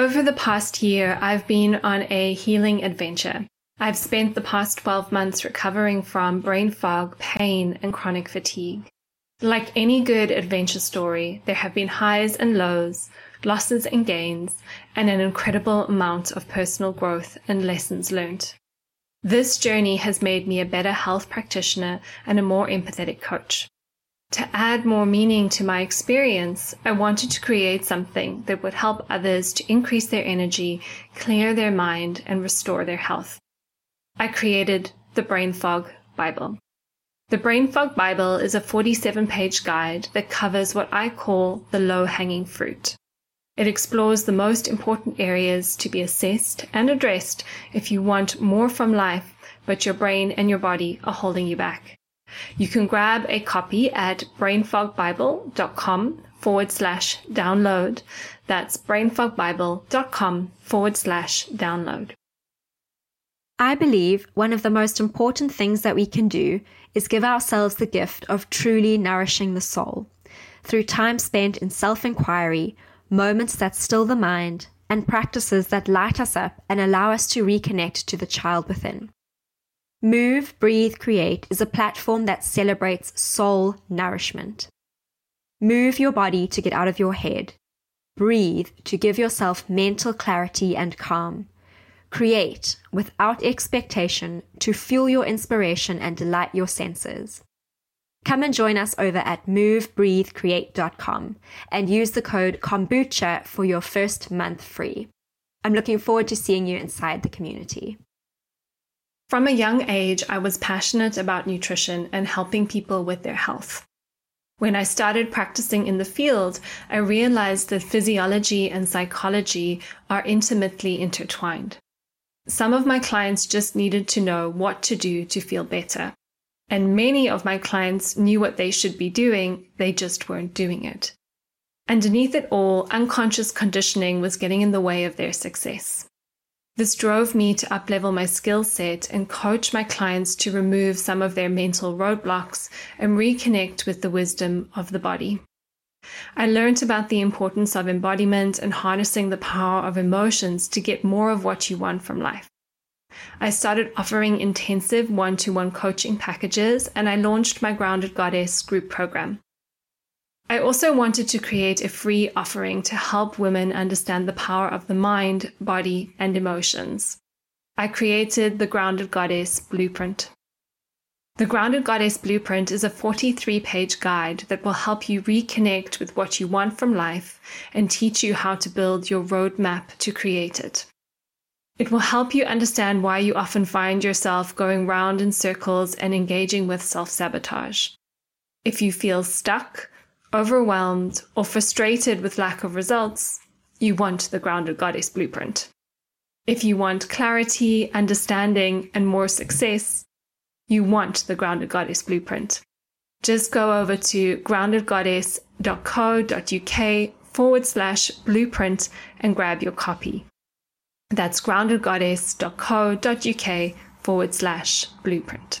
Over the past year, I've been on a healing adventure. I've spent the past 12 months recovering from brain fog, pain, and chronic fatigue. Like any good adventure story, there have been highs and lows, losses and gains, and an incredible amount of personal growth and lessons learned. This journey has made me a better health practitioner and a more empathetic coach. To add more meaning to my experience, I wanted to create something that would help others to increase their energy, clear their mind, and restore their health. I created the Brain Fog Bible. The Brain Fog Bible is a 47 page guide that covers what I call the low hanging fruit. It explores the most important areas to be assessed and addressed if you want more from life, but your brain and your body are holding you back. You can grab a copy at brainfogbible.com forward slash download. That's brainfogbible.com forward slash download. I believe one of the most important things that we can do is give ourselves the gift of truly nourishing the soul through time spent in self inquiry, moments that still the mind, and practices that light us up and allow us to reconnect to the child within. Move, Breathe, Create is a platform that celebrates soul nourishment. Move your body to get out of your head. Breathe to give yourself mental clarity and calm. Create without expectation to fuel your inspiration and delight your senses. Come and join us over at movebreathecreate.com and use the code kombucha for your first month free. I'm looking forward to seeing you inside the community. From a young age, I was passionate about nutrition and helping people with their health. When I started practicing in the field, I realized that physiology and psychology are intimately intertwined. Some of my clients just needed to know what to do to feel better. And many of my clients knew what they should be doing, they just weren't doing it. Underneath it all, unconscious conditioning was getting in the way of their success. This drove me to uplevel my skill set and coach my clients to remove some of their mental roadblocks and reconnect with the wisdom of the body. I learned about the importance of embodiment and harnessing the power of emotions to get more of what you want from life. I started offering intensive one to one coaching packages and I launched my Grounded Goddess group program. I also wanted to create a free offering to help women understand the power of the mind, body, and emotions. I created the Grounded Goddess Blueprint. The Grounded Goddess Blueprint is a 43 page guide that will help you reconnect with what you want from life and teach you how to build your roadmap to create it. It will help you understand why you often find yourself going round in circles and engaging with self sabotage. If you feel stuck, overwhelmed, or frustrated with lack of results, you want the Grounded Goddess Blueprint. If you want clarity, understanding, and more success, you want the Grounded Goddess Blueprint. Just go over to groundedgoddess.co.uk forward slash blueprint and grab your copy. That's groundedgoddess.co.uk forward slash blueprint.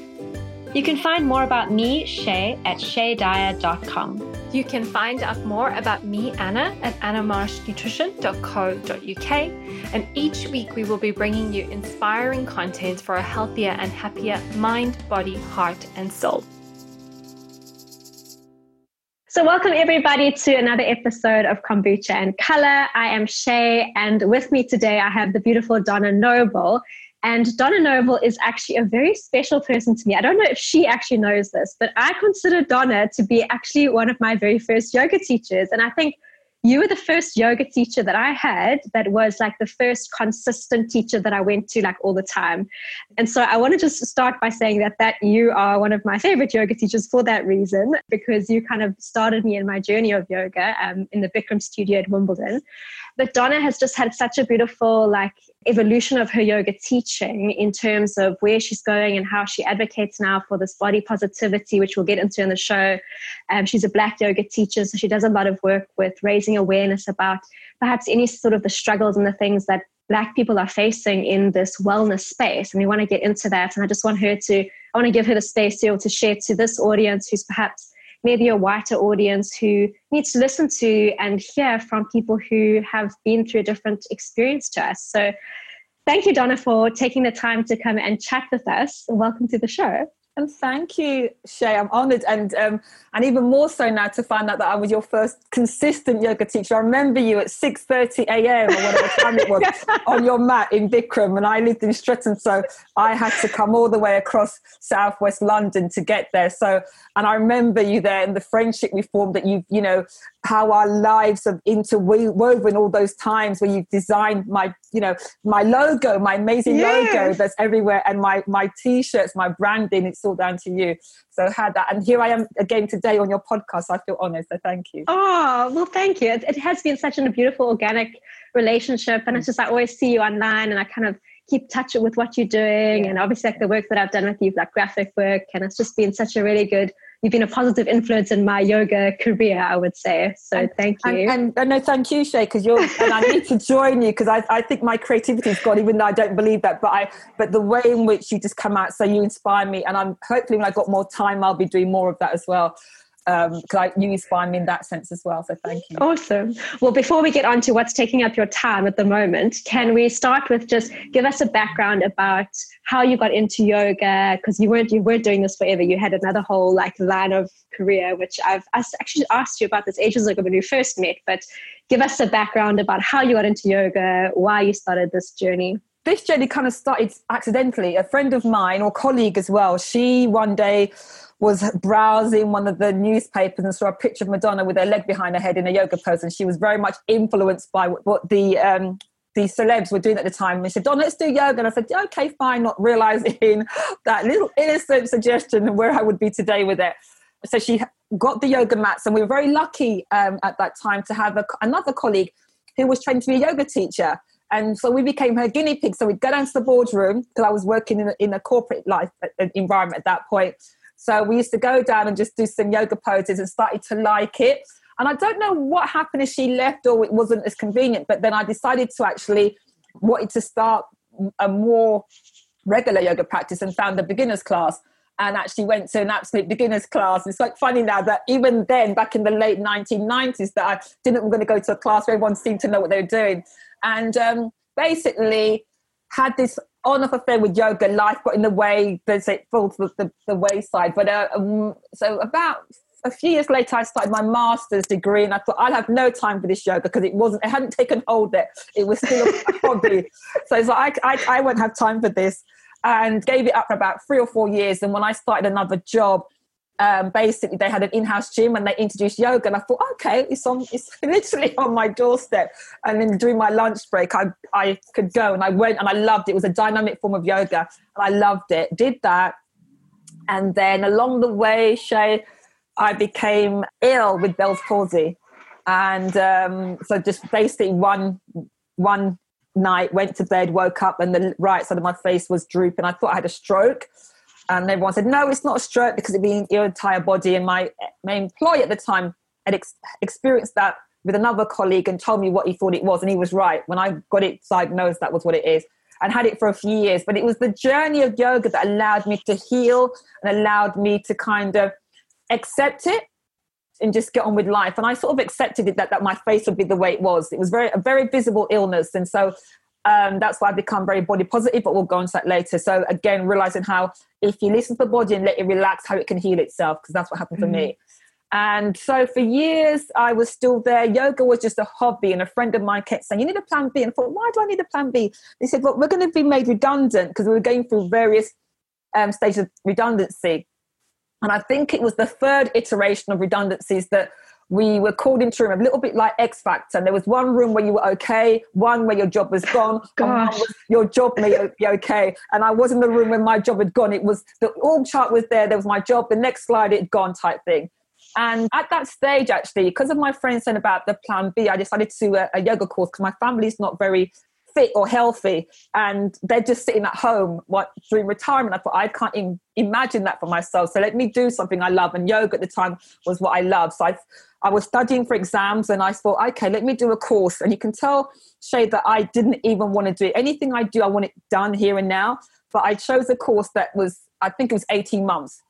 You can find more about me, Shay, at shaydyer.com. You can find out more about me, Anna, at annamarshnutrition.co.uk. And each week we will be bringing you inspiring content for a healthier and happier mind, body, heart, and soul. So, welcome everybody to another episode of Kombucha and Color. I am Shay, and with me today I have the beautiful Donna Noble. And Donna Noble is actually a very special person to me. I don't know if she actually knows this, but I consider Donna to be actually one of my very first yoga teachers. And I think you were the first yoga teacher that I had that was like the first consistent teacher that I went to like all the time. And so I want to just start by saying that that you are one of my favorite yoga teachers for that reason because you kind of started me in my journey of yoga um, in the Bikram studio at Wimbledon. But Donna has just had such a beautiful like evolution of her yoga teaching in terms of where she's going and how she advocates now for this body positivity, which we'll get into in the show. Um, she's a black yoga teacher, so she does a lot of work with raising awareness about perhaps any sort of the struggles and the things that black people are facing in this wellness space. And we want to get into that. And I just want her to, I want to give her the space to be able to share to this audience who's perhaps maybe a whiter audience who needs to listen to and hear from people who have been through a different experience to us. So thank you, Donna, for taking the time to come and chat with us. Welcome to the show. And thank you, Shay. I'm honoured, and um, and even more so now to find out that I was your first consistent yoga teacher. I remember you at 6:30 a.m. or whatever time it was on your mat in Bikram, and I lived in Streatham, so I had to come all the way across Southwest London to get there. So, and I remember you there and the friendship we formed. That you, you know, how our lives are interwoven all those times where you've designed my, you know, my logo, my amazing yes. logo that's everywhere, and my my t-shirts, my branding. It's all down to you. So I had that. And here I am again today on your podcast. I feel honored. So thank you. Oh, well, thank you. It, it has been such a beautiful organic relationship. And it's just, I always see you online and I kind of keep touch with what you're doing. And obviously like the work that I've done with you, like graphic work. And it's just been such a really good you've been a positive influence in my yoga career, I would say. So and, thank you. And, and, no, thank you, Shay, because you're, and I need to join you because I, I think my creativity's gone, even though I don't believe that. But I, but the way in which you just come out, so you inspire me, and I'm hopefully when I got more time, I'll be doing more of that as well because um, you inspire me in that sense as well. So thank you. Awesome. Well, before we get on to what's taking up your time at the moment, can we start with just give us a background about how you got into yoga? Because you weren't you weren't doing this forever. You had another whole like line of career, which I've I actually asked you about this ages ago when we first met. But give us a background about how you got into yoga, why you started this journey this journey kind of started accidentally. A friend of mine or colleague as well, she one day was browsing one of the newspapers and saw a picture of Madonna with her leg behind her head in a yoga pose, and she was very much influenced by what, the um, the celebs were doing at the time. And they said, "Don, let's do yoga." And I said, "Okay, fine," not realizing that little innocent suggestion of where I would be today with it. So she got the yoga mats, and we were very lucky um, at that time to have a, another colleague who was trained to be a yoga teacher. And so we became her guinea pig. So we'd go down to the boardroom because I was working in a, in a corporate life uh, environment at that point so we used to go down and just do some yoga poses and started to like it. And I don't know what happened if she left or it wasn't as convenient, but then I decided to actually wanted to start a more regular yoga practice and found a beginner's class and actually went to an absolute beginner's class. It's like funny now that even then, back in the late 1990s, that I didn't want to go to a class where everyone seemed to know what they were doing. And um, basically had this on off affair with yoga. Life got in the way, but it falls to the, the, wayside. But uh, um, so about a few years later, I started my master's degree, and I thought I'll have no time for this yoga because it wasn't, it hadn't taken hold yet. It was still a hobby. So it's like I, I, I won't have time for this, and gave it up for about three or four years. And when I started another job, um, basically they had an in-house gym and they introduced yoga and I thought okay it's on it's literally on my doorstep. And then during my lunch break I, I could go and I went and I loved it. It was a dynamic form of yoga and I loved it. Did that. And then along the way Shay I became ill with Bell's palsy. And um, so just basically one one night went to bed woke up and the right side of my face was drooping. I thought I had a stroke and everyone said, no, it's not a stroke because it being your entire body. And my, eh, my employer at the time had ex- experienced that with another colleague and told me what he thought it was. And he was right. When I got it diagnosed, that was what it is. And had it for a few years. But it was the journey of yoga that allowed me to heal and allowed me to kind of accept it and just get on with life. And I sort of accepted it that, that my face would be the way it was. It was very a very visible illness. And so um, that's why I've become very body positive, but we'll go into that later. So again, realizing how if you listen to the body and let it relax, how it can heal itself, because that's what happened mm-hmm. for me. Mm-hmm. And so for years, I was still there. Yoga was just a hobby, and a friend of mine kept saying, "You need a plan B." And I thought, "Why do I need a plan B?" They said, "Well, we're going to be made redundant because we were going through various um, stages of redundancy." And I think it was the third iteration of redundancies that we were called into a room a little bit like X Factor. And there was one room where you were okay, one where your job was gone, was your job may be okay. And I was in the room when my job had gone. It was the org chart was there, there was my job, the next slide it had gone type thing. And at that stage, actually, because of my friends saying about the plan B, I decided to do a, a yoga course because my family's not very fit or healthy and they're just sitting at home what during retirement i thought i can't Im- imagine that for myself so let me do something i love and yoga at the time was what i loved so i i was studying for exams and i thought okay let me do a course. And you can tell shay that i didn't even want to do anything i do i want it done here and now. But i chose a course that was i think it was 18 months.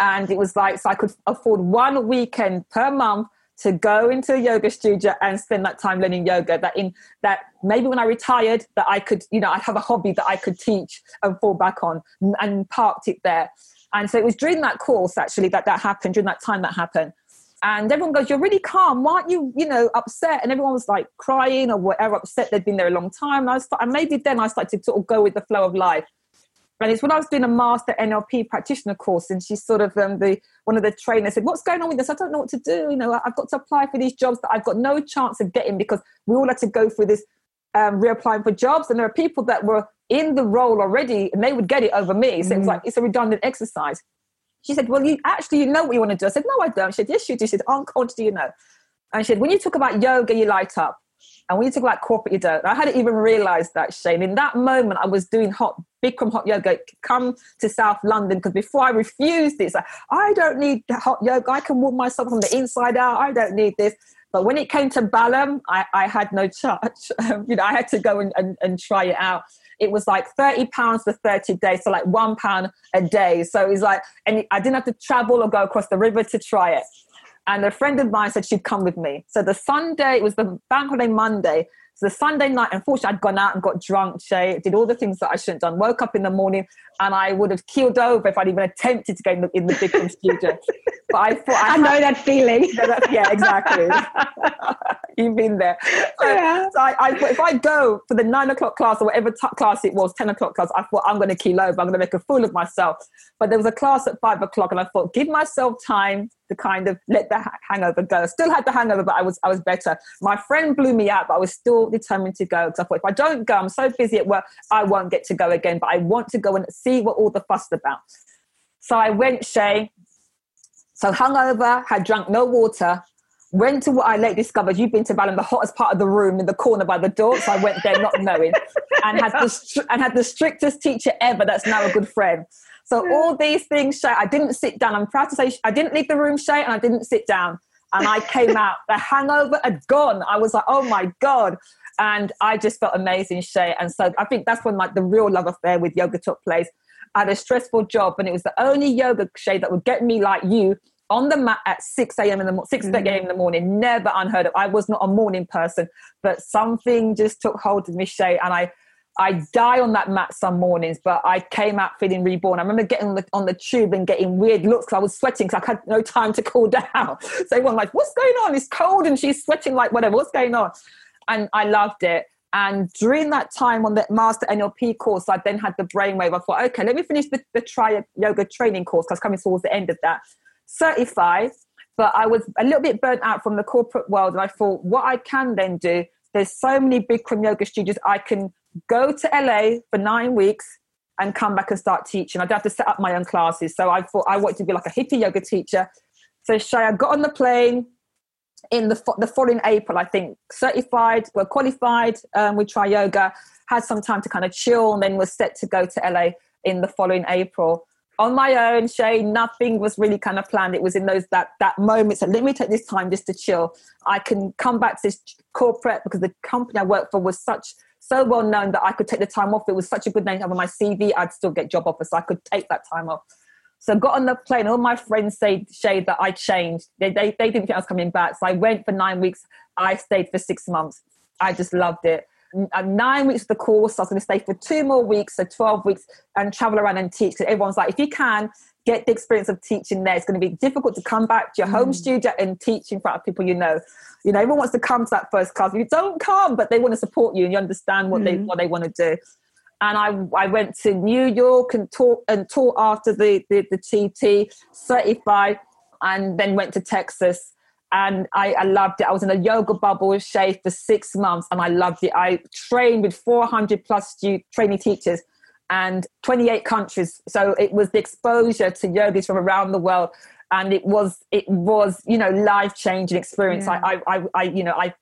And it was like so i could afford one weekend per month to go into a yoga studio and spend that time learning yoga that in that maybe when i retired that i could you know i'd have a hobby that i could teach and fall back on and parked it there. And so it was during that course actually that that happened during that time that happened and everyone goes you're really calm why aren't you you know upset and everyone was like crying or whatever upset they'd been there a long time and i was and maybe then i started to sort of go with the flow of life and it's when I was doing a master NLP practitioner course, and she's sort of um, the one of the trainers said, "What's going on with this? I don't know what to do. You know, I've got to apply for these jobs that I've got no chance of getting because we all had to go through this um, reapplying for jobs, and there are people that were in the role already, and they would get it over me. So mm. it was like it's a redundant exercise." She said, "Well, you actually you know what you want to do." I said, "No, I don't." She said, "Yes, you do." She said, "On oh, do you know?" And she said, "When you talk about yoga, you light up." And when you talk about corporate, you don't. I hadn't even realized that, Shay. In that moment, I was doing hot Bikram hot yoga. Come to South London because before I refused it, like, I don't need hot yoga. I can warm myself from the inside out. I don't need this. But when it came to Balham, I, I had no charge. you know, I had to go and, and, and try it out. It was like thirty pounds for thirty days, so like one pound a day. So it was like, and I didn't have to travel or go across the river to try it. And a friend of mine said she'd come with me. So the Sunday, it was the bank holiday Monday. So the Sunday night, unfortunately, I'd gone out and got drunk, Shay, did all the things that I shouldn't have done. Woke up in the morning and I would have keeled over if I'd even attempted to go in the, in the big studio. But I thought I, I know that feeling. yeah, exactly. You've been there. So, yeah. so I, I, if I go for the nine o'clock class or whatever t- class it was, ten o'clock class, I thought I'm going to keel over. I'm going to make a fool of myself. But there was a class at five o'clock, and I thought, give myself time to kind of let the hangover go. I Still had the hangover, but I was I was better. My friend blew me out, but I was still determined to go because I thought if I don't go, I'm so busy at work, I won't get to go again. But I want to go and see what all the fuss about. So I went, Shay. So hungover, had drunk no water, went to what I later discovered. You've been to Balham, the hottest part of the room in the corner by the door. So I went there not knowing, and had the and had the strictest teacher ever. That's now a good friend. So all these things, Shay, I didn't sit down. I'm proud to say I didn't leave the room, Shay, and I didn't sit down. And I came out. The hangover had gone. I was like, oh my god. And I just felt amazing, Shay. And so I think that's when like the real love affair with yoga took place. I had a stressful job, and it was the only yoga Shay that would get me like you on the mat at 6 a.m. in the morning, 6 mm-hmm. a.m. in the morning, never unheard of. I was not a morning person, but something just took hold of me, Shay, and I I die on that mat some mornings, but I came out feeling reborn. I remember getting on the, on the tube and getting weird looks because I was sweating because I had no time to cool down. So everyone like, what's going on? It's cold and she's sweating like whatever. What's going on? And I loved it. And during that time on the master NLP course, I then had the brainwave. I thought, okay, let me finish the, the yoga training course because coming towards the end of that. Certified, but I was a little bit burnt out from the corporate world. And I thought, what I can then do, there's so many Bikram yoga studios I can go to LA for nine weeks and come back and start teaching. I'd have to set up my own classes. So I thought I wanted to be like a hippie yoga teacher. So Shaya got on the plane in the, the following April, I think, certified, well, qualified um, with Tri Yoga, had some time to kind of chill, and then was set to go to LA in the following April. On my own, Shay, nothing was really kind of planned. It was in those that that moment. So let me take this time just to chill. I can come back to this corporate because the company I worked for was such so well known that I could take the time off. It was such a good name to have on my CV. I'd still get job offers, so I could take that time off. So I got on the plane. All my friends say Shay that I changed. They, they, they didn't think I was coming back. So I went for nine weeks. I stayed for six months. I just loved it. Uh, nine weeks of the course. I was going to stay for two more weeks, so 12 weeks, and travel around and teach. So everyone's like, if you can, get the experience of teaching there. It's going to be difficult to come back to your home mm. studio and teach in front of people you know. You know, everyone wants to come to that first class. You don't come, but they want to support you and you understand what mm. they what they want to do. And I, I went to New York and taught and taught after the, the, the TT, certified, and then went to Texas. And I, I loved it. I was in a yoga bubble with Shay for six months and I loved it. I trained with 400 plus student, training teachers and 28 countries. So it was the exposure to yogis from around the world. And it was, it was, you know, life changing experience. Yeah. I, I, I, you know, I,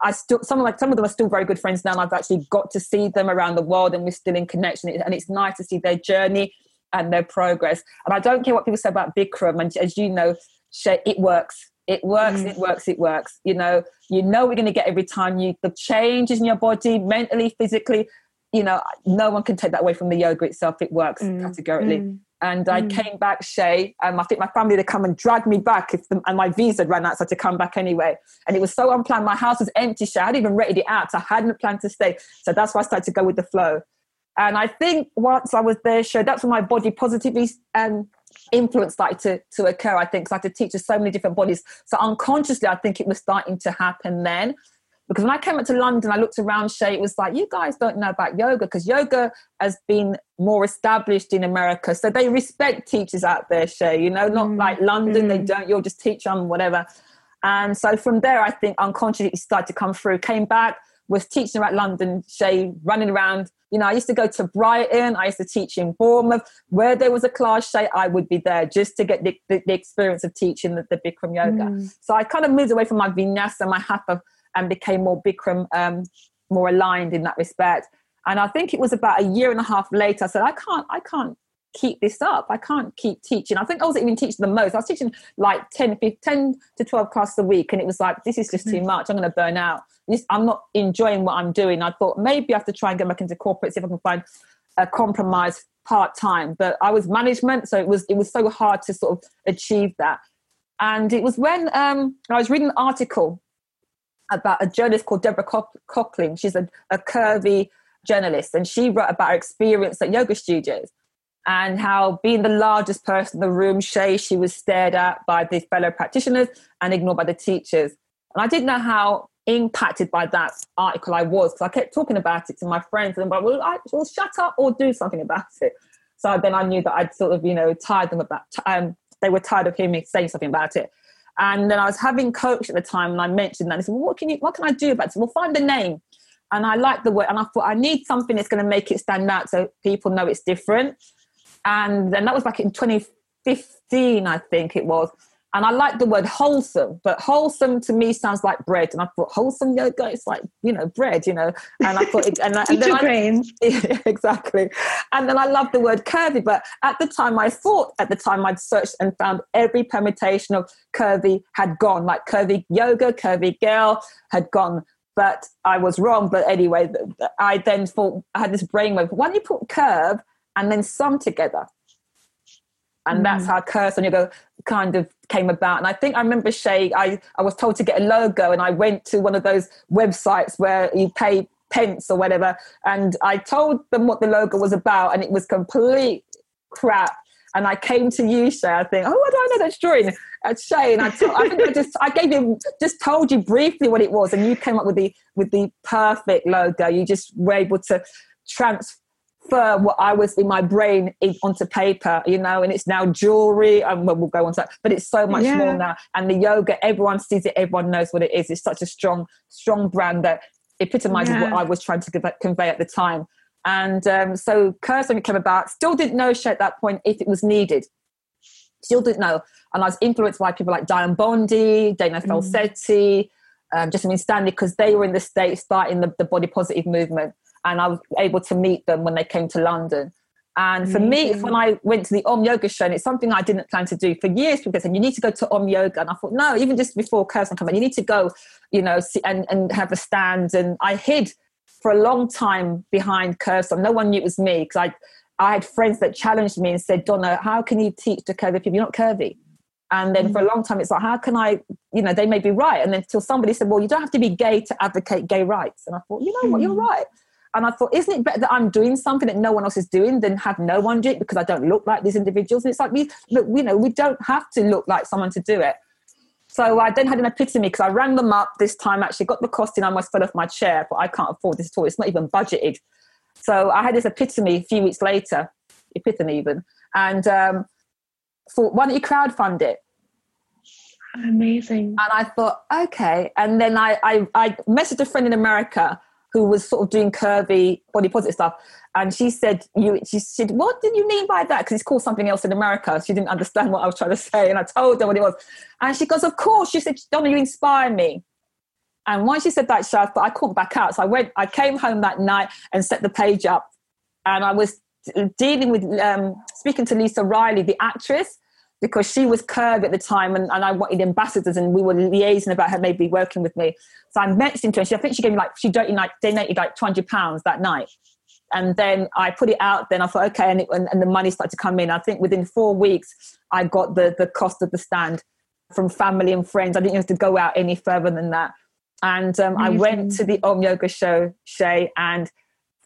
I still some of like some of them are still very good friends now. And I've actually got to see them around the world, and we're still in connection. And it's nice to see their journey and their progress. And I don't care what people say about Bikram. And as you know, it works. It works. Mm. It works. It works. You know, you know we're going to get every time you the changes in your body, mentally, physically. You know, no one can take that away from the yoga itself. It works mm. categorically. Mm. And I mm. came back, Shay, and I think my family had come and dragged me back if the, and my visa ran out, so I had to come back anyway. And it was so unplanned. My house was empty, Shay. I hadn't even rented it out. So I hadn't planned to stay. So that's why I started to go with the flow. And I think once I was there, Shay, that's when my body positively um, influence started to, to occur, I think, because I had to teach to so many different bodies. So unconsciously, I think it was starting to happen then because when I came up to London, I looked around Shay, it was like, you guys don't know about yoga because yoga has been more established in America. So they respect teachers out there, Shay, you know, not mm. like London, mm. they don't, you'll just teach them whatever. And so from there, I think unconsciously it started to come through. Came back, was teaching at London, Shay, running around. You know, I used to go to Brighton, I used to teach in Bournemouth. Where there was a class, Shay, I would be there just to get the, the, the experience of teaching the, the Bikram yoga. Mm. So I kind of moved away from my vinyasa, my hatha and became more Bikram, um, more aligned in that respect. And I think it was about a year and a half later. I said, I can't, I can't keep this up. I can't keep teaching. I think I was even teaching the most. I was teaching like 10, 15, 10 to 12 classes a week. And it was like, this is just too mm. much. I'm going to burn out. This, I'm not enjoying what I'm doing. I thought maybe I have to try and get back into corporate, see if I can find a compromise part time. But I was management. So it was, it was so hard to sort of achieve that. And it was when um, I was reading an article about a journalist called Deborah Coughlin. She's a, a curvy journalist, and she wrote about her experience at yoga studios and how being the largest person in the room, Shay, she was stared at by the fellow practitioners and ignored by the teachers. And I didn't know how impacted by that article I was because I kept talking about it to my friends and I'm like, well, shut up or do something about it. So then I knew that I'd sort of, you know, tired them about, um, they were tired of hearing me saying something about it. And then I was having coach at the time, and I mentioned that. I said, well, "What can you? What can I do about it?" Well, find a name. And I like the word, and I thought I need something that's going to make it stand out, so people know it's different. And then that was back in 2015, I think it was. And I like the word wholesome, but wholesome to me sounds like bread. And I thought wholesome yoga, it's like you know bread, you know. And I thought, it, and, and then I, yeah, exactly. And then I love the word curvy, but at the time I thought at the time I'd searched and found every permutation of curvy had gone, like curvy yoga, curvy girl had gone. But I was wrong. But anyway, I then thought I had this brainwave. Why don't you put curve and then some together? And mm. that's how Curvesome yoga kind of came about and i think i remember shay I, I was told to get a logo and i went to one of those websites where you pay pence or whatever and i told them what the logo was about and it was complete crap and I came to you, Shay. I think, oh, I don't know that drawing. At Shay, and I, told, I think I just, I gave you, just told you briefly what it was, and you came up with the with the perfect logo. You just were able to transfer transfer what I was in my brain in, onto paper, you know, and it's now jewelry. And we'll go on to that, but it's so much yeah. more now. And the yoga, everyone sees it, everyone knows what it is. It's such a strong, strong brand that epitomizes yeah. what I was trying to convey at the time. And um, so Curvesome came about, still didn't know at that point if it was needed. Still didn't know. And I was influenced by people like Dianne Bondy, Dana mm. Falsetti, um, Jessamyn Stanley, because they were in the States starting the, the body positive movement and I was able to meet them when they came to London. And for Amazing. me, when I went to the Om Yoga show, and it's something I didn't plan to do for years, people said, you need to go to Om Yoga. And I thought, no, even just before Curvesome came you need to go, you know, see, and, and have a stand. And I hid for a long time behind Curvesome. No one knew it was me because I, I had friends that challenged me and said, Donna, how can you teach to curvy people? You're not curvy. And then mm-hmm. for a long time, it's like, how can I, you know, they may be right. And then until somebody said, well, you don't have to be gay to advocate gay rights. And I thought, you know mm-hmm. what, you're mm. right. And I thought, isn't it better that I'm doing something that no one else is doing than have no one do it because I don't look like these individuals? And it's like, we, look, you know, we don't have to look like someone to do it. So I then had an epiphany because I rang them up this time, actually got the cost in, I almost fell off my chair, but I can't afford this at all. It's not even budgeted. So I had this epiphany a few weeks later, epiphany even, and um, thought, why don't you crowdfund it? Amazing. And I thought, okay. And then I, I, I messaged a friend in America who was sort of doing curvy body positive stuff. And she said, "You." She said, "What did you mean by that?" Because it's called something else in America. She didn't understand what I was trying to say, and I told her what it was. And she goes, "Of course." She said, "Donna, you inspire me." And once she said that, Shay, but I couldn't back out. So I went, I came home that night and set the page up. And I was dealing with, um, speaking to Lisa Riley, the actress, because she was curvy at the time and, and I wanted ambassadors and we were liaising about her maybe working with me. So I mentioned to her, she, I think she gave me like, she donated like, donated like 200 pounds that night. And then I put it out, then I thought, okay, and, it, and, and the money started to come in. I think within four weeks, I got the, the cost of the stand from family and friends. I didn't have to go out any further than that. And um, I went to the Om Yoga show, Shay, and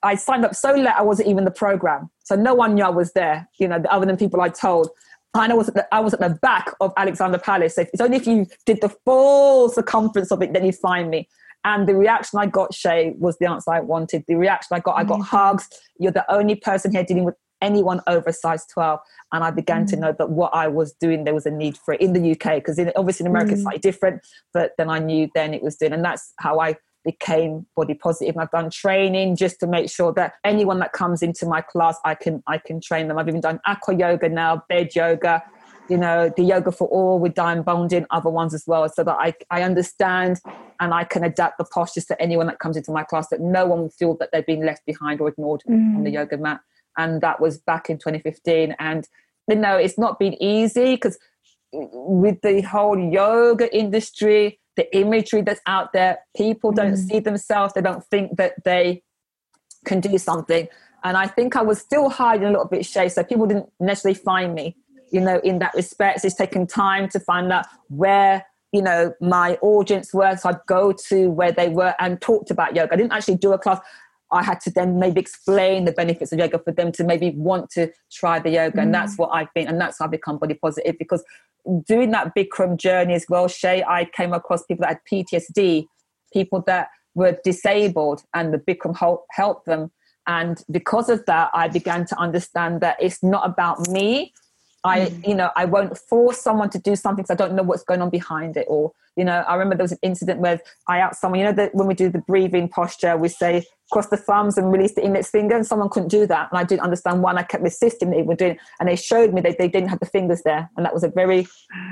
I signed up so late I wasn't even the program. So no one knew I was there, you know, other than people I told. I was at the, I was at the back of Alexandra Palace. So it's only if you did the full circumference of it, then you'd find me. And the reaction I got, Shay, was the answer I wanted. The reaction I got, I got hugs. You're the only person here dealing with anyone over size 12 and i began mm. to know that what i was doing there was a need for it in the uk because obviously in america mm. it's slightly different but then i knew then it was doing and that's how i became body positive. And i've done training just to make sure that anyone that comes into my class i can i can train them. I've even done aqua yoga now bed yoga you know the yoga for all with Dianne Bondy other ones as well so that I, I understand and i can adapt the postures to anyone that comes into my class that no one will feel that they've been left behind or ignored mm. on the yoga mat. And that was back in 2015 and you know it's not been easy because with the whole yoga industry the imagery that's out there people don't mm. see themselves they don't think that they can do something. And i think i was still hiding a little bit shay so people didn't necessarily find me you know in that respect. It's taken time to find out where you know my audience were. So i'd go to where they were and talked about yoga. I didn't actually do a class I had to then maybe explain the benefits of yoga for them to maybe want to try the yoga. Mm. And that's mm. what I've been, and that's how I've become body positive because doing that Bikram journey as well, Shay, I came across people that had PTSD, people that were disabled, and the Bikram helped them. And because of that, I began to understand that it's not about me. I, mm. you know, I won't force someone to do something because I don't know what's going on behind it. Or, you know, I remember there was an incident where I asked someone, you know, that when we do the breathing posture, we say cross the thumbs and release the index finger, and someone couldn't do that. And I didn't understand why. And I kept insisting they were doing, and they showed me that they didn't have the fingers there, and that was a very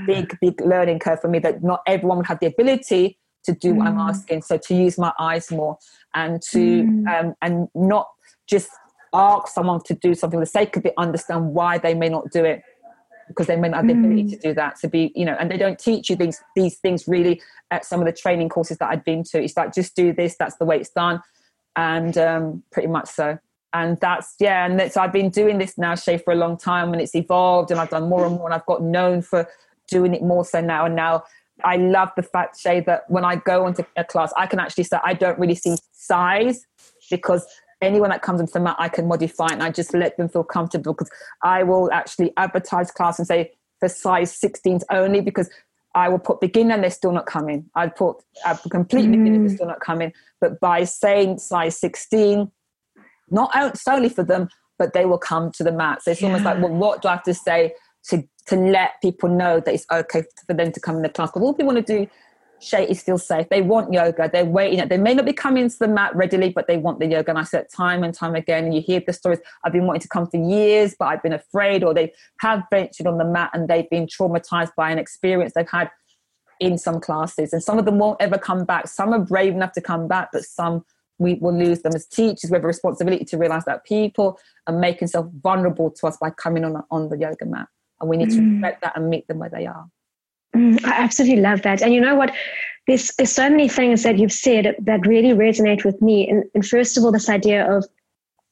big, big learning curve for me. That not everyone would have the ability to do mm. what I'm mm. asking. So to use my eyes more and to mm. um, and not just ask someone to do something for the sake of it, understand why they may not do it because they may not have the ability mm. to do that. To be, you know, and they don't teach you these these things really at some of the training courses that I've been to. It's like just do this, that's the way it's done, and um, pretty much so. And that's yeah, and that's I've been doing this now, Shay, for a long time, and it's evolved, and I've done more and more, and I've got known for doing it more so now. And now I love the fact, Shay, that when I go into a class, I can actually say I don't really see size because anyone that comes into the mat, I can modify and I just let them feel comfortable because I will actually advertise class and say for size 16s only because I will put beginner and they're still not coming. I'd put a complete mm. beginner, they're still not coming. But by saying size 16, not solely for them, but they will come to the mat. So it's yeah. almost like, well, what do I have to say to, to let people know that it's okay for them to come in the class? Because all people want to do Shay is still safe. They want yoga. They're waiting. They may not be coming to the mat readily, but they want the yoga. And I said time and time again, and you hear the stories. I've been wanting to come for years, but I've been afraid, or they have ventured on the mat and they've been traumatized by an experience they've had in some classes. And some of them won't ever come back. Some are brave enough to come back, but some we will lose them as teachers. We have a responsibility to realize that people are making themselves vulnerable to us by coming on, on the yoga mat. And we need to mm. respect that and meet them where they are. Mm, I absolutely love that. And you know what? There's, there's so many things that you've said that really resonate with me. And, and first of all, this idea of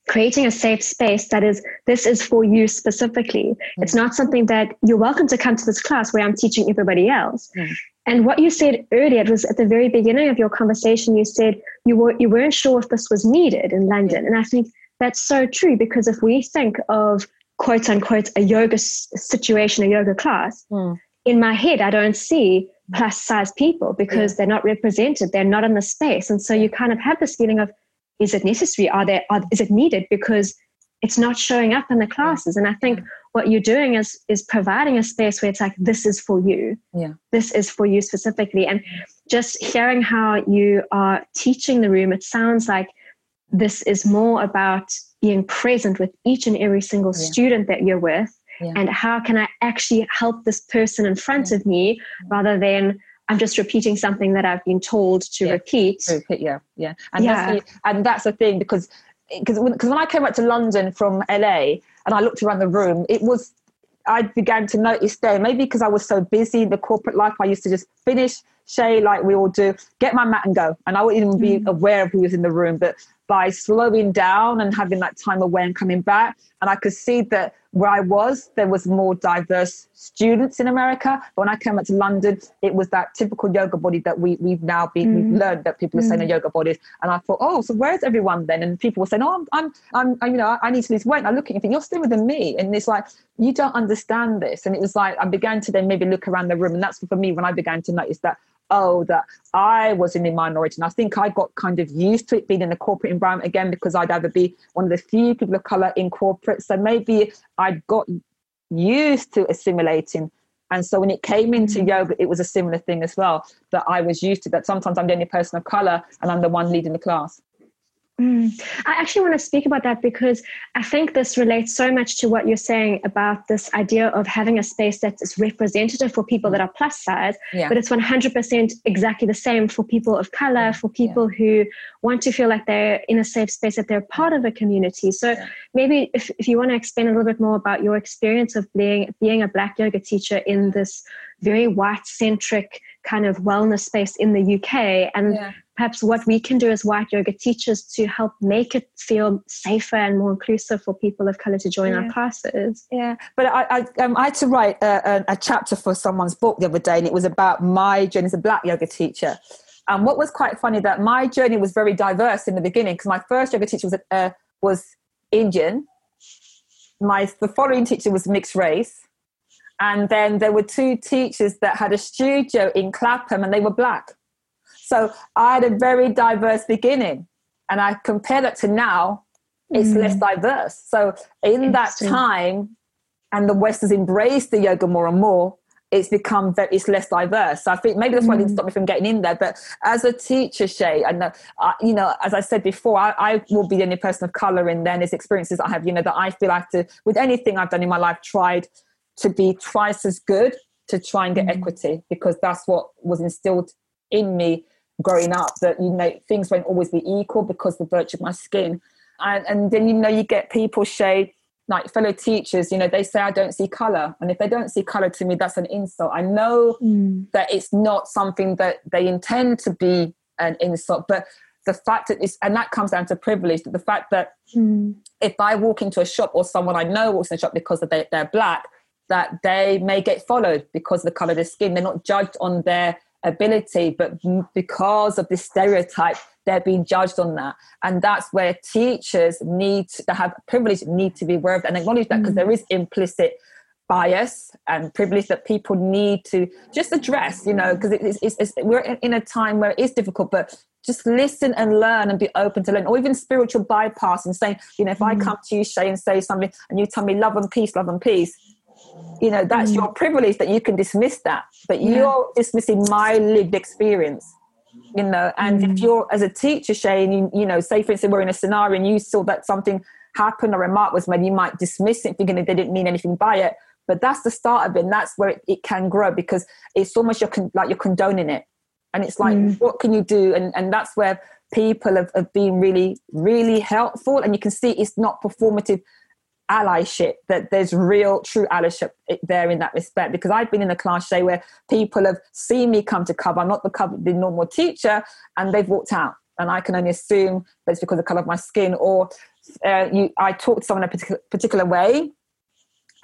creating a safe space that is this is for you specifically mm. it's not something that you're welcome to come to this class where i'm teaching everybody else mm. and what you said earlier it was at the very beginning of your conversation you said you were you weren't sure if this was needed in london and i think that's so true because if we think of quote unquote a yoga situation a yoga class mm in my head, I don't see plus size people because yeah. they're not represented. They're not in the space. And so you kind of have this feeling of, is it necessary? Are there, are, is it needed? Because it's not showing up in the classes. And I think what you're doing is, is providing a space where it's like, this is for you. Yeah. This is for you specifically. And just hearing how you are teaching the room, it sounds like this is more about being present with each and every single yeah. student that you're with yeah. and how can I actually help this person in front yeah. of me rather than I'm just repeating something that I've been told to yeah. repeat. repeat. Yeah, yeah, and yeah. that's the, and that's the thing because because when, cause when I came back to London from LA and I looked around the room, it was I began to notice there maybe because I was so busy in the corporate life, I used to just finish Shay like we all do, get my mat and go, and I wouldn't even be mm. aware of who was in the room, but by slowing down and having that time away and coming back. And I could see that where I was, there was more diverse students in America. But when I came back to London, it was that typical yoga body that we, we've now been, mm. we've learned that people are saying mm. are yoga bodies. And I thought, oh, so where's everyone then? And people were saying, oh, I'm, I'm, I'm you know, I need to lose weight. And I look at you and think, you're slimmer than me. And it's like, you don't understand this. And it was like, I began to then maybe look around the room. And that's for me when I began to notice that oh, that I was in the minority. And I think I got kind of used to it being in a corporate environment again because I'd either be one of the few people of color in corporate. So maybe I'd got used to assimilating. And so when it came into mm-hmm. yoga, it was a similar thing as well that I was used to that sometimes I'm the only person of color and I'm the one leading the class. Mm. I actually want to speak about that because I think this relates so much to what you're saying about this idea of having a space that is representative for people that are plus size, yeah. but it's 100% exactly the same for people of color, for people yeah. who want to feel like they're in a safe space, that they're part of a community. So maybe if, if you want to explain a little bit more about your experience of being, being a Black yoga teacher in this very white centric kind of wellness space in the UK and yeah. Perhaps what we can do as white yoga teachers to help make it feel safer and more inclusive for people of color to join yeah. our classes. Yeah, but I, I, um, I had to write a, a, chapter for someone's book the other day and it was about my journey as a black yoga teacher. And what was quite funny that my journey was very diverse in the beginning because my first yoga teacher was, uh, was Indian. My the following teacher was mixed race and then there were two teachers that had a studio in Clapham and they were black. So I had a very diverse beginning. And I compare that to now, it's mm. less diverse. So in that time, and the West has embraced the yoga more and more, it's become very, it's less diverse. So I think maybe that's why mm. it didn't stop me from getting in there. But as a teacher, Shay, I know, uh, you know, as I said before, I, I, will be the only person of color in there. And there's experiences I have, you know, that I feel I have to, with anything I've done in my life, tried to be twice as good to try and get mm-hmm. equity because that's what was instilled in me growing up that you know things won't always be equal because the virtue of my skin and, and then you know you get people Shay like fellow teachers you know they say i don't see color and if they don't see color to me that's an insult i know mm. that it's not something that they intend to be an insult but the fact that it's and that comes down to privilege that the fact that mm. if i walk into a shop or someone i know walks in a shop because they, they're black that they may get followed because of the color of their skin. They're not judged on their ability, but because of this stereotype, they're being judged on that. And that's where teachers need to have privilege, need to be aware of that and acknowledge that because mm. there is implicit bias and privilege that people need to just address, you know, because it's, it's, it's, we're in a time where it is difficult, but just listen and learn and be open to learn, or even spiritual bypass and saying, you know, if mm. I come to you, Shay, and say something and you tell me love and peace, love and peace, you know that's mm. your privilege that you can dismiss that but yeah. you're dismissing my lived experience you know and mm. if you're as a teacher Shay you, you know say for instance we're in a scenario and you saw that something happened or a remark was made you might dismiss it thinking that they didn't mean anything by it but that's the start of it and that's where it, it can grow because it's almost you're con- like you're condoning it and it's like mm. what can you do and and that's where people have, have been really really helpful and you can see it's not performative allyship that there's real true allyship there in that respect. Because i've been in a class say where people have seen me come to cover i'm not the cover the normal teacher and they've walked out. And i can only assume that it's because of the color of my skin or uh, you, i talk to someone a particular, particular way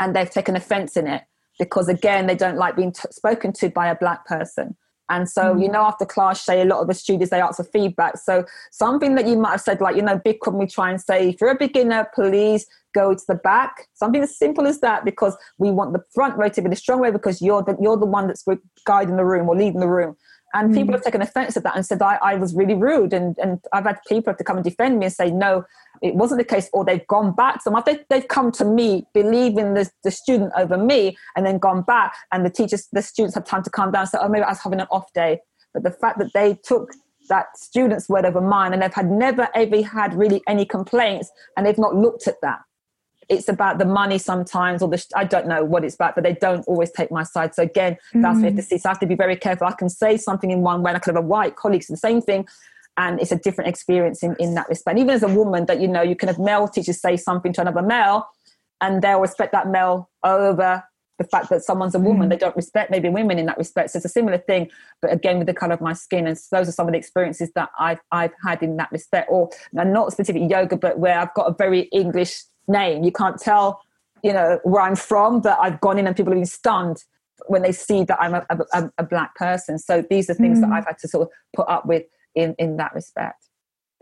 and they've taken offense in it. Because again they don't like being t- spoken to by a black person and so, mm. you know, after class, say a lot of the students, they ask for feedback. So something that you might have said, like, you know, Bikram, we try and say, if you're a beginner, please go to the back. Something as simple as that, because we want the front row to be the strong way because you're the, you're the one that's guiding the room or leading the room. And mm. people have taken offense at that and said I, I was really rude. And, and I've had people have to come and defend me and say, no, it wasn't the case. Or they've gone back. So they, they've come to me, believing the, the student over me, and then gone back. And the teachers, the students have time to calm down. So, oh, maybe I was having an off day. But the fact that they took that student's word over mine and they've had never ever had really any complaints and they've not looked at that it's about the money sometimes, or the I don't know what it's about, but they don't always take my side. So again, mm. that's what I have to see. So I have to be very careful. I can say something in one way, and I could have a white colleague the same thing, and it's a different experience in, in that respect. And even as a woman, that you know, you can have male teachers say something to another male, and they'll respect that male over the fact that someone's a woman. Mm. They don't respect maybe women in that respect. So it's a similar thing, but again with the color of my skin. And so those are some of the experiences that I've I've had in that respect. Or not specific yoga, but where I've got a very English name. You can't tell, you know, where I'm from, but I've gone in and people have been stunned when they see that I'm a, a, a black person. So these are things mm. that I've had to sort of put up with in in that respect.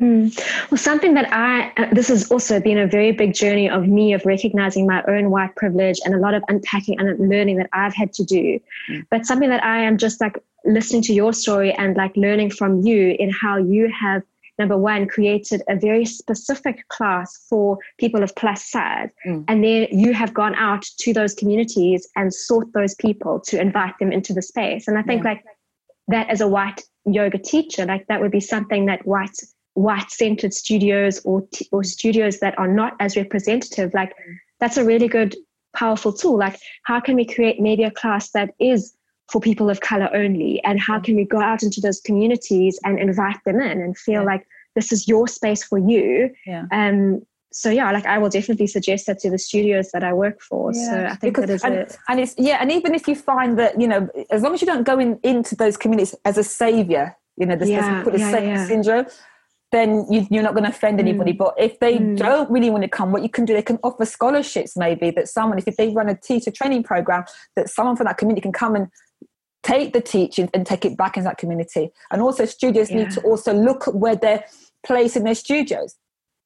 Mm. Well, something that I, uh, this has also been a very big journey of me of recognizing my own white privilege and a lot of unpacking and learning that I've had to do. Mm. But something that I am just like listening to your story and like learning from you in how you have, number one, created a very specific class for people of plus size. Mm. And then you have gone out to those communities and sought those people to invite them into the space. And I think yeah. like that as a white yoga teacher, like that would be something that white white centered studios or, t- or studios that are not as representative like that's a really good powerful tool like how can we create maybe a class that is for people of color only and how can we go out into those communities and invite them in and feel yeah. like this is your space for you yeah. um so yeah like i will definitely suggest that to the studios that i work for yeah. so i think because, that is and, it. and it's yeah and even if you find that you know as long as you don't go in into those communities as a savior you know this yeah, put a yeah, savior syndrome then you, are not going to offend anybody. Mm. But if they mm. don't really want to come, what you can do, they can offer scholarships maybe that someone, if, if they run a teacher training program, that someone from that community can come and take the teaching and take it back into that community. And also studios yeah. need to also look at where they're placing their studios.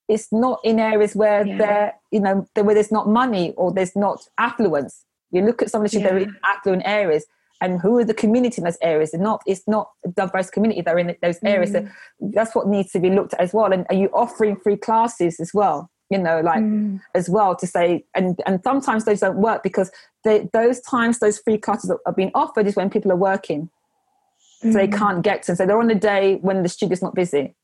It's not in areas where yeah. they're, you know, where there's not money or there's not affluence. You look at some of the studios yeah. in affluent areas and who are the community in those areas. It's not it's not a diverse community that are in those areas. Mm. So that's what needs to be looked at as well. And are you offering free classes as well? You know, like mm. as well to say, and and sometimes those don't work because they, those times those free classes are, are being offered is when people are working, mm. so they mm. can't get to. So they're on a day when the studio's not busy.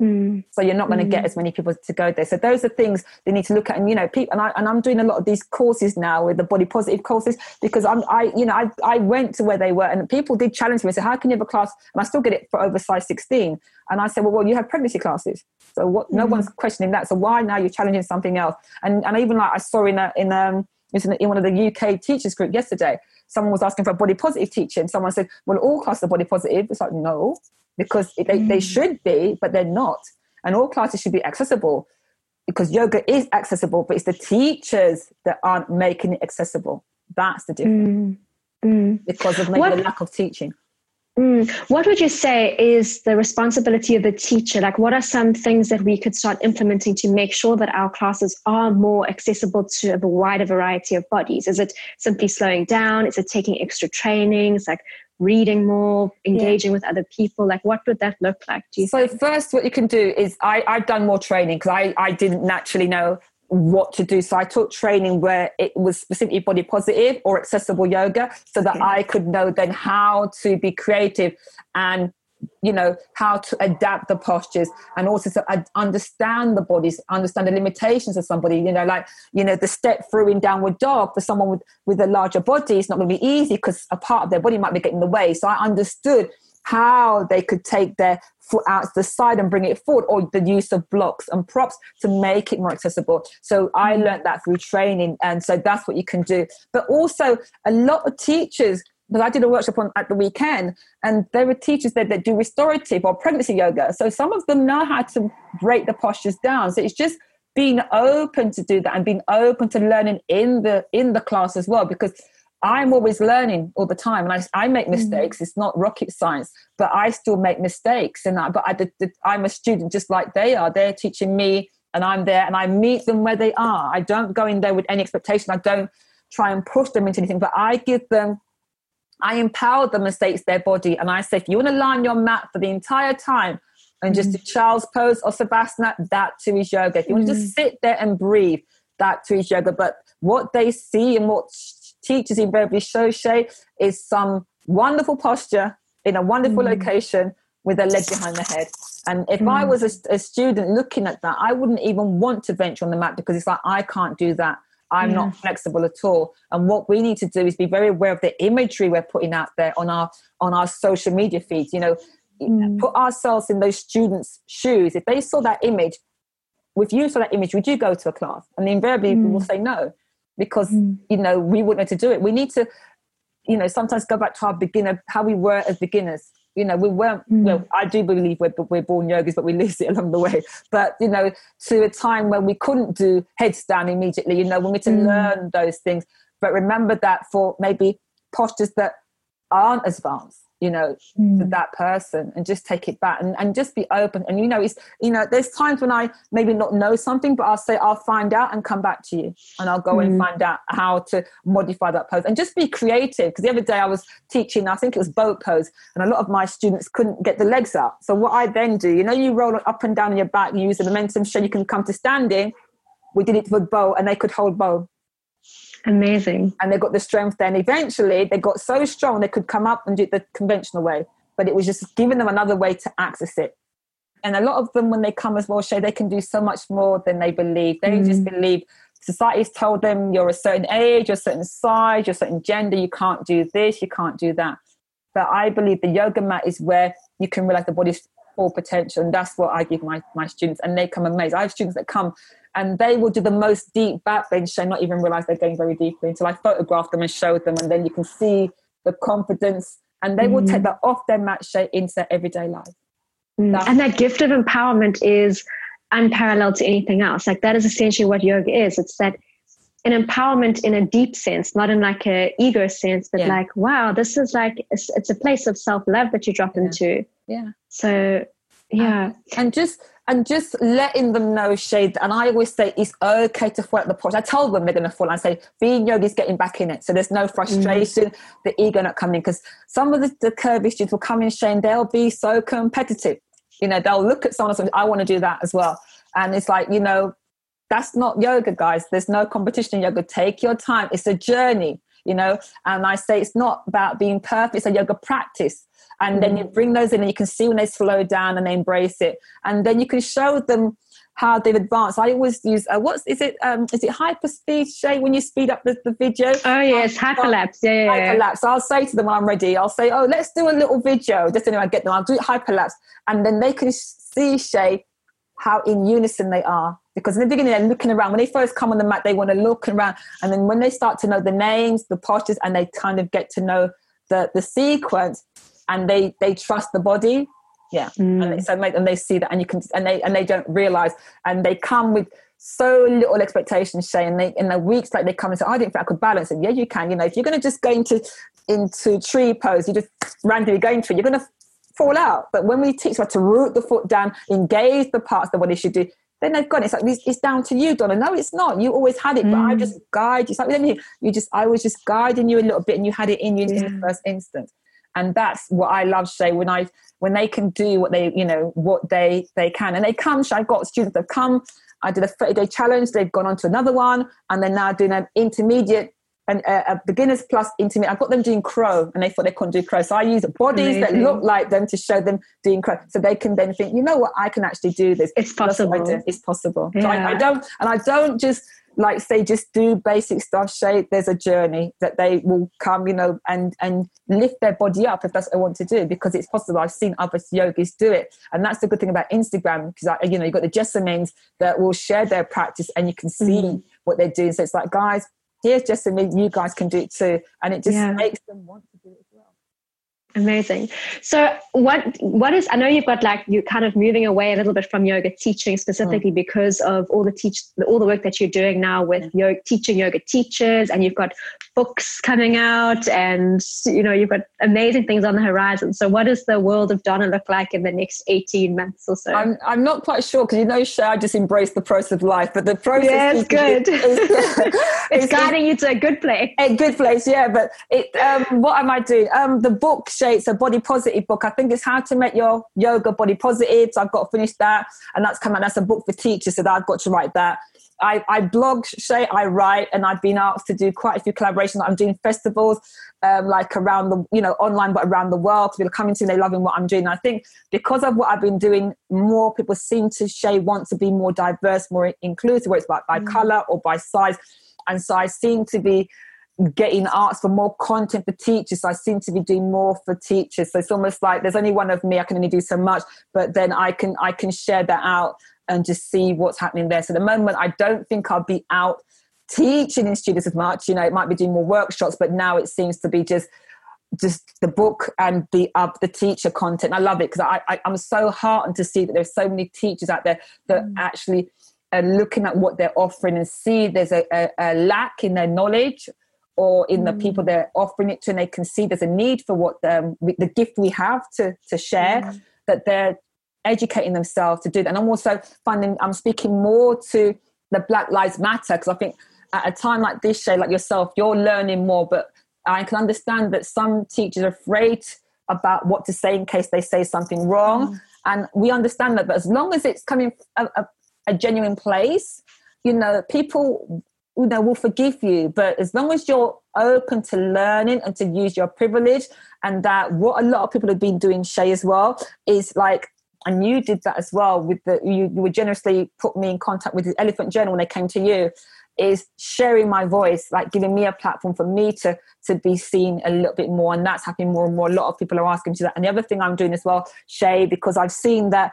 Mm. So you're not going to mm. get as many people to go there. So those are things they need to look at. And you know, people and I and I'm doing a lot of these courses now with the body positive courses because I'm I you know I I went to where they were and people did challenge me So How can you have a class? And I still get it for over size 16. And I said, Well, well, you have pregnancy classes. So what no mm. one's questioning that. So why now you're challenging something else? And and even like I saw in a in um in one of the UK teachers group yesterday, someone was asking for a body positive teacher, and someone said, "Well, all classes are body positive." It's like no, because they, mm. they should be, but they're not. And all classes should be accessible because yoga is accessible, but it's the teachers that aren't making it accessible. That's the difference. Mm. Mm. Because of maybe what, the lack of teaching. Mm. What would you say is the responsibility of the teacher? Like, what are some things that we could start implementing to make sure that our classes are more accessible to a wider variety of bodies? Is it simply slowing down? Is it taking extra trainings? Like, reading more, engaging yeah. with other people? Like, what would that look like? Do you so think? first, what you can do is I, I've done more training because I, I didn't naturally know what to do. So I took training where it was specifically body positive or accessible yoga so that okay. I could know then how to be creative and you know how to adapt the postures and also to understand the bodies understand the limitations of somebody you know like you know the step through in downward dog for someone with with a larger body is not going to be easy because a part of their body might be getting in the way so i understood how they could take their foot out to the side and bring it forward or the use of blocks and props to make it more accessible so i mm. learned that through training and so that's what you can do but also a lot of teachers because I did a workshop on at the weekend, and there were teachers there that do restorative or pregnancy yoga. So some of them know how to break the postures down. So it's just being open to do that and being open to learning in the in the class as well. Because I'm always learning all the time, and I, I make mm. mistakes. Mm. It's not rocket science, but I still make mistakes. And I, but I, I'm a student just like they are. They're teaching me, and I'm there, and I meet them where they are. I don't go in there with any expectation. I don't try and push them into anything, but I give them I empower them and say it's their body. And I say, if you want to lie on your mat for the entire time and just mm. do child's pose or Savasana, that too is yoga. If you mm. want to just sit there and breathe, that too is yoga. But what they see and what teachers invariably show Shay is some wonderful posture in a wonderful mm. location with a leg behind the head. And if mm. I was a, a, student looking at that, I wouldn't even want to venture on the mat because it's like, I can't do that. I'm yeah. not flexible at all. And what we need to do is be very aware of the imagery we're putting out there on our on our social media feeds. You know, mm. put ourselves in those students' shoes. If they saw that image, if you saw that image, would you go to a class? And invariably mm. will say no, because mm. you know we wouldn't know to do it. We need to, you know, sometimes go back to our beginner, how we were as beginners. You know, we weren't. Mm. Well, I do believe we're we're born yogis, but we lose it along the way. But you know, to a time when we couldn't do headstand immediately. You know, we need to mm. learn those things. But remember that for maybe postures that aren't advanced you know mm. to that person and just take it back and, and just be open. And you know it's you know there's times when i maybe not know something but i'll say i'll find out and come back to you. And i'll go mm. and find out how to modify that pose. And just be creative because the other day i was teaching i think it was boat pose and a lot of my students couldn't get the legs up. So what i then do you know you roll up and down on your back you use the momentum so you can come to standing. We did it with bow and they could hold bow Amazing. And they got the strength then. Eventually, they got so strong they could come up and do it the conventional way. But it was just giving them another way to access it. And a lot of them, when they come as well, show they can do so much more than they believe. They mm. just believe society's told them you're a certain age, you're a certain size, you're a certain gender, you can't do this, you can't do that. But I believe the yoga mat is where you can realize the body's full potential. And that's what I give my, my students. And they come amazed. I have students that come and they will do the most deep back bench and not even realize they're going very deeply until I photograph them and show them, and then you can see the confidence, and they mm. will take mm. that off their mat shape into their everyday life. Mm. And that gift of empowerment is unparalleled to anything else. Like that is essentially what yoga is. It's that an empowerment in a deep sense, not in like a ego sense, but yeah. like, wow, this is like it's, it's a place of self love that you drop yeah. into. Yeah. So yeah, and, and just and just letting them know shade and i always say it's okay to fall at the porch i tell them they're going to fall i say being yogi is getting back in it so there's no frustration mm. the ego not coming because some of the, the curvy students will come in shame they'll be so competitive you know they'll look at someone and i want to do that as well and it's like you know that's not yoga guys there's no competition in yoga take your time it's a journey you know and i say it's not about being perfect it's a yoga practice and then you mm. bring those in and you can see when they slow down and they embrace it and then you can show them how they've advanced. I always use uh, what's is it? Um, is it hyperspeed, Shay? When you speed up the, the video? Oh yes, hyperlapse. Yeah, yeah, hyperlapse. I'll say to them when I'm ready. I'll say, oh, let's do a little video. Just anyway, I get them. I'll do it hyperlapse, and then they can see Shay how in unison they are. Because in the beginning they're looking around. When they first come on the mat, they want to look around, and then when they start to know the names, the postures, and they kind of get to know the the sequence, and they they trust the body yeah. Mm. and they, so make them they see that and you can and they and they don't realize. And they come with so little expectations Shay and they in the weeks like they come and say oh, I didn't think I could balance it. Yeah you can you know. If you're going to just go into into tree pose you just randomly go into it you're going to fall out. But when we teach how to root the foot down engage the parts that what they should do then they've got it. It's like it's down to you, Donna. No, it's not. You always had it, mm. but I mm. just guide you. It's like you just I was just guiding you a little bit, and you had it in you yeah. in the first instance and that's what I love Shay when I when they can do what they you know what they they can and they come I've got students that come I did a 30 day challenge they've gone on to another one and they're now doing an intermediate and a, a beginners plus intermediate. I've got them doing crow and they thought they couldn't do crow. So I use bodies Amazing. that look like them to show them doing crow. So they can then think you know what? I can actually do this. It's possible. it's possible. Yeah. so I, I don't and I don't just like say just do basic stuff. Shay there's a journey that they will come you know and and lift their body up if that's what they want to do because it's possible. I've seen other yogis do it. And that's the good thing about instagram because you know you've got the Jessamyns that will share their practice and you can see mm. what they're doing. So it's like guys here's Jessamyn you guys can do it too and it just yeah. makes them want to Amazing. So what what is I know you've got like you're kind of moving away a little bit from yoga teaching specifically mm. because of all the teach all the work that you're doing now with mm. yoga teaching yoga teachers and you've got books coming out and you know you've got amazing things on the horizon. So what does the world of Donna look like in the next 18 months or so? I'm I'm not quite sure because you know Shay, I just embrace the process of life, but the process yeah, it's good. Is, is, it's, it's guiding you to a good place. A good place, yeah. But it um, what am I doing? Um, the book it's a body positive book. I think it's how to make your yoga body positive. So I've got to finish that, and that's coming. That's a book for teachers, so that I've got to write that. I, I blog, Shay, I write, and I've been asked to do quite a few collaborations. I'm doing festivals, um, like around the, you know, online, but around the world. People are coming to, me, they're loving what I'm doing. And I think because of what I've been doing, more people seem to, Shay, want to be more diverse, more inclusive, whether it's by, by mm. color or by size. And so I seem to be getting asked for more content for teachers. So I seem to be doing more for teachers. So it's almost like there's only one of me. I can only do so much, but then I can I can share that out and just see what's happening there. So the moment I don't think I'll be out teaching in students as much. You know, it might be doing more workshops, but now it seems to be just just the book and the uh, the teacher content. I love it because I, I am so heartened to see that there's so many teachers out there that mm. actually are looking at what they're offering and see there's a, a, a lack in their knowledge or in the people mm. they're offering it to, and they can see there's a need for what the, the gift we have to, to share, mm. that they're educating themselves to do that. And I'm also finding I'm speaking more to the Black Lives Matter because I think at a time like this, Shay, like yourself, you're learning more, but I can understand that some teachers are afraid about what to say in case they say something wrong. Mm. And we understand that, but as long as it's coming a, a, a genuine place, you know, people you know will forgive you. But as long as you're open to learning and to use your privilege and that what a lot of people have been doing shay as well is like and you did that as well with the you, you would generously put me in contact with the elephant journal when they came to you is sharing my voice like giving me a platform for me to to be seen a little bit more. And that's happening more and more. A lot of people are asking to that. And the other thing i'm doing as well shay because i've seen that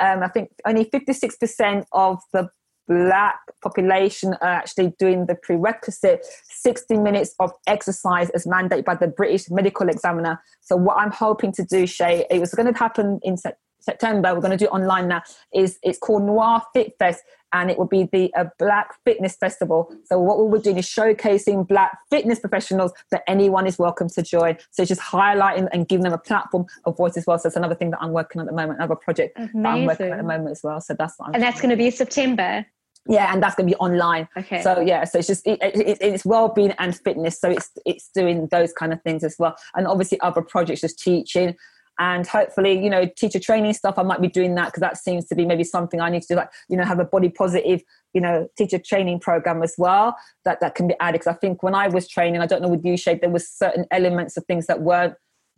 um, I think only 56% of the black population are actually doing the prerequisite 60 minutes of exercise as mandated by the British medical examiner. So what I'm hoping to do, Shay, it was going to happen in September. We're going to do it online now. Is it's called Noir Fit Fest, and it will be the uh, Black Fitness Festival. So what we're doing is showcasing Black fitness professionals that anyone is welcome to join. So it's just highlighting and giving them a platform of voice as well. So it's another thing that I'm working on at the moment, another project Amazing. that I'm working on at the moment as well. So that's and that's going to be September yeah and that's going to be online. Okay. So yeah so it's just it, it, it's well-being and fitness so it's it's doing those kind of things as well. And obviously other projects just teaching. And hopefully you know teacher training stuff i might be doing that because that seems to be maybe something i need to do like you know have a body positive you know teacher training program as well that that can be added. Because i think when i was training i don't know with you Shay there was certain elements of things that weren't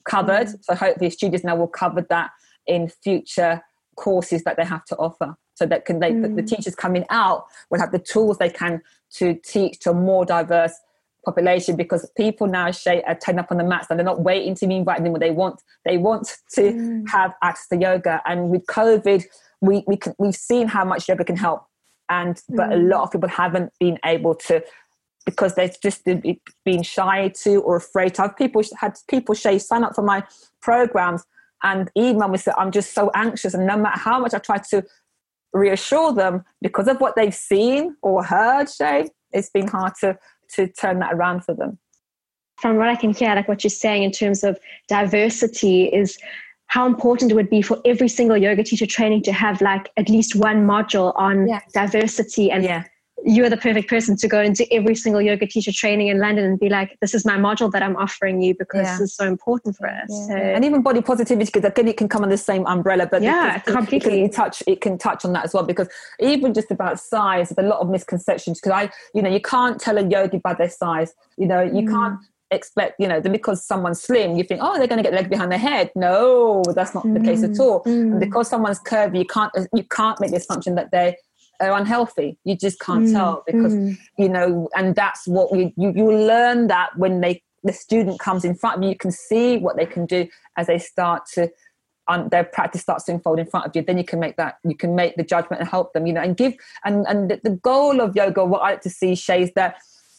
covered. Mm-hmm. so hopefully students now will cover that in future courses that they have to offer so that can they mm. the teachers coming out will have the tools they can to teach to a more diverse population because people now Shay, are turning up on the mats and they're not waiting to be invited in what they want they want to mm. have access to yoga and with covid we, we can, we've seen how much yoga can help and but mm. a lot of people haven't been able to because they've just been shy to or afraid to have people had people Shay sign up for my programs and even with I'm just so anxious and no matter how much I try to reassure them because of what they've seen or heard, Shay, it's been hard to, to turn that around for them. From what I can hear, like what you're saying in terms of diversity is how important it would be for every single yoga teacher training to have like at least one module on yeah. diversity and yeah you're the perfect person to go into every single yoga teacher training in London and be like, this is my module that I'm offering you because yeah. this is so important for us. Yeah. So, and even body positivity, because again, it can come on the same umbrella, but yeah, it, completely. It can touch, it can touch on that as well, because even just about size, there's a lot of misconceptions. Because I, you know, you can't tell a yogi by their size. You know, you mm. can't expect, you know, because someone's slim, you think, oh, they're going to get leg behind their head. No, that's not mm. the case at mm. all. Mm. And because someone's curvy, you can't, you can't make the assumption that they are unhealthy. You just can't mm, tell because mm. you know, and that's what you, you you learn that when they the student comes in front of you, you can see what they can do as they start to um, their practice starts to unfold in front of you. Then you can make that you can make the judgment and help them. You know, and give and and the, the goal of yoga, what I like to see, Shay, is that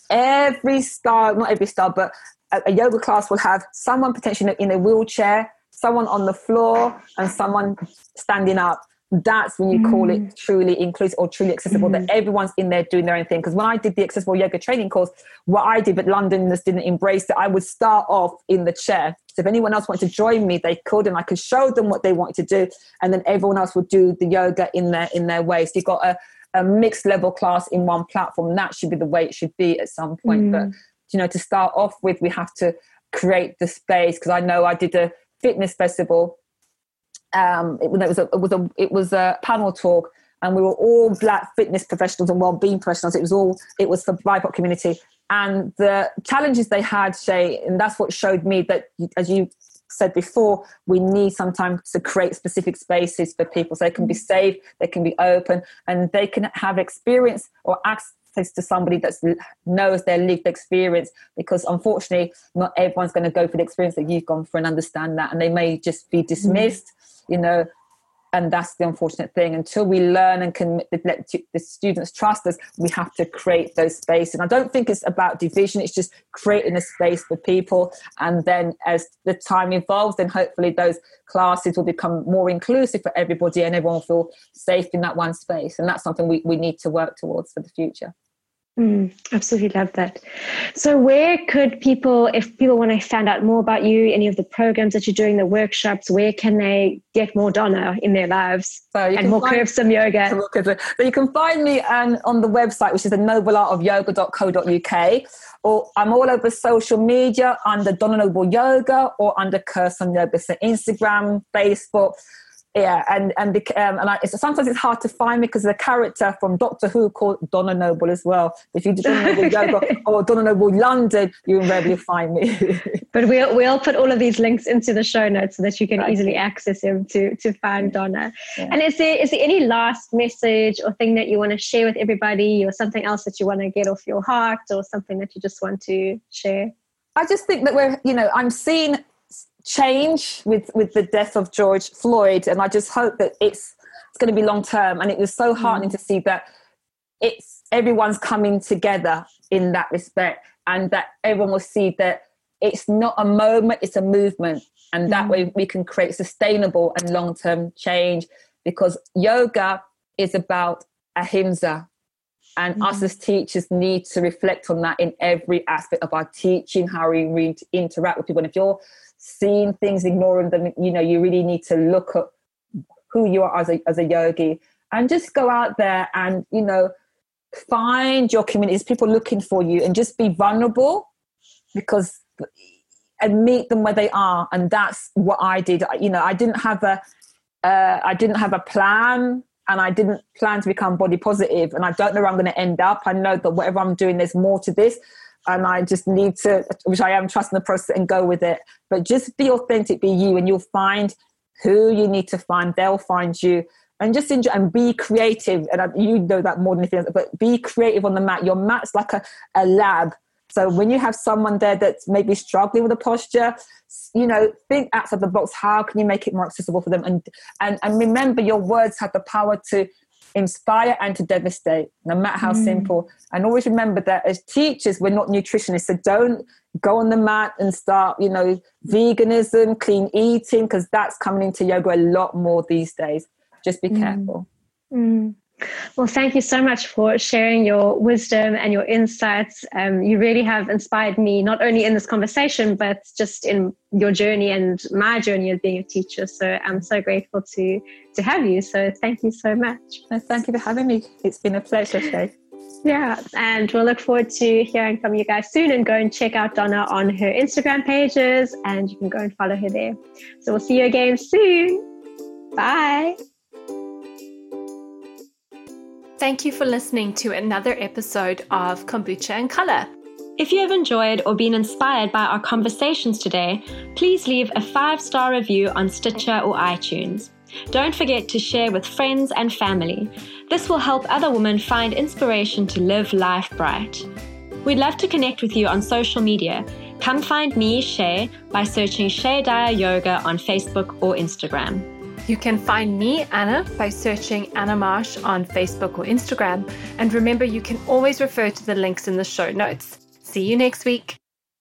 every style, not every style, but a, a yoga class will have someone potentially in a wheelchair, someone on the floor, and someone standing up that's when you mm. call it mm. truly inclusive or truly accessible mm. that everyone's in there doing their own thing because when i did the accessible yoga training course what i did but londoners didn't embrace it i would start off in the chair so if anyone else wanted to join me they could and i could show them what they wanted to do and then everyone else would do the yoga in their in their way so you've got a, a mixed level class in one platform that should be the way it should be at some point mm. but you know to start off with we have to create the space because i know i did a fitness festival um, it, it, was a, it was a it was a panel talk and we were all black fitness professionals and well-being professionals. It was all it was for the BIPOC community, and the challenges they had, Shay, and that's what showed me that, as you said before, we need sometimes to create specific spaces for people so they can be safe, they can be open, and they can have experience or access to somebody that knows their lived experience. Because unfortunately, not everyone's going to go through the experience that you've gone through and understand that, and they may just be dismissed. Mm-hmm. You know, and that's the unfortunate thing. Until we learn and can let the students trust us we have to create those spaces. And i don't think it's about division it's just creating a space for people. And then as the time evolves then hopefully those classes will become more inclusive for everybody and everyone will feel safe in that one space. And that's something we, we need to work towards for the future Mm, absolutely love that. So, where could people, if people want to find out more about you, any of the programs that you're doing, the workshops, where can they get more Donna in their lives so and more curvesome yoga? So, you can find me um, on the website, which is the nobleartofyoga.co.uk, or I'm all over social media under Donna Noble Yoga or under Curvesome Yoga. So, Instagram, Facebook yeah, and and the, um, and I, it's, sometimes it's hard to find me because the character from Doctor Who called Donna Noble as well. If you do Donna Noble Yoga or Donna Noble London, you will find me. but we'll we'll put all of these links into the show notes so that you can right. easily access them to to find Donna. Yeah. And is there is there any last message or thing that you want to share with everybody, or something else that you want to get off your heart, or something that you just want to share? I just think that we're, you know, I'm seeing change with with the death of George Floyd, and I just hope that it's it's going to be long term. And it was so heartening mm. to see that it's everyone's coming together in that respect, and that everyone will see that it's not a moment; it's a movement, and that mm. way we can create sustainable and long term change. Because yoga is about ahimsa, and mm. us as teachers need to reflect on that in every aspect of our teaching, how we re- interact with people. And if you're seeing things, ignoring them. You know, you really need to look at who you are as a, as a yogi and just go out there and, you know, find your communities, people looking for you and just be vulnerable because and meet them where they are. And that's what I did. You know, I didn't have a, uh, I didn't have a plan and I didn't plan to become body positive and I don't know where I'm going to end up. I know that whatever I'm doing, there's more to this and I just need to, which I am, trusting the process and go with it. But just be authentic, be you, and you'll find who you need to find. They'll find you, and just enjoy and be creative. And you know that more than anything else. But be creative on the mat. Your mat's like a, a lab. So when you have someone there that's maybe struggling with a posture, you know, think outside the box. How can you make it more accessible for them? And and and remember, your words have the power to inspire and to devastate, no matter how mm. simple. And always remember that as teachers, we're not nutritionists. So don't go on the mat and start, you know, veganism, clean eating, because that's coming into yoga a lot more these days. Just be mm. careful. Mm. Well, thank you so much for sharing your wisdom and your insights. Um, you really have inspired me, not only in this conversation, but just in your journey and my journey of being a teacher. So I'm so grateful to to have you. So thank you so much. thank you for having me. It's been a pleasure, Shay. Yeah, and we'll look forward to hearing from you guys soon and go and check out Donna on her Instagram pages and you can go and follow her there. So we'll see you again soon. Bye. Thank you for listening to another episode of Kombucha and Color. If you have enjoyed or been inspired by our conversations today, please leave a five star review on Stitcher or iTunes. Don't forget to share with friends and family. This will help other women find inspiration to live life bright. We'd love to connect with you on social media. Come find me, Shay, by searching Shay Dyer Yoga on Facebook or Instagram. You can find me, Anna, by searching Anna Marsh on Facebook or Instagram. And remember, you can always refer to the links in the show notes. See you next week.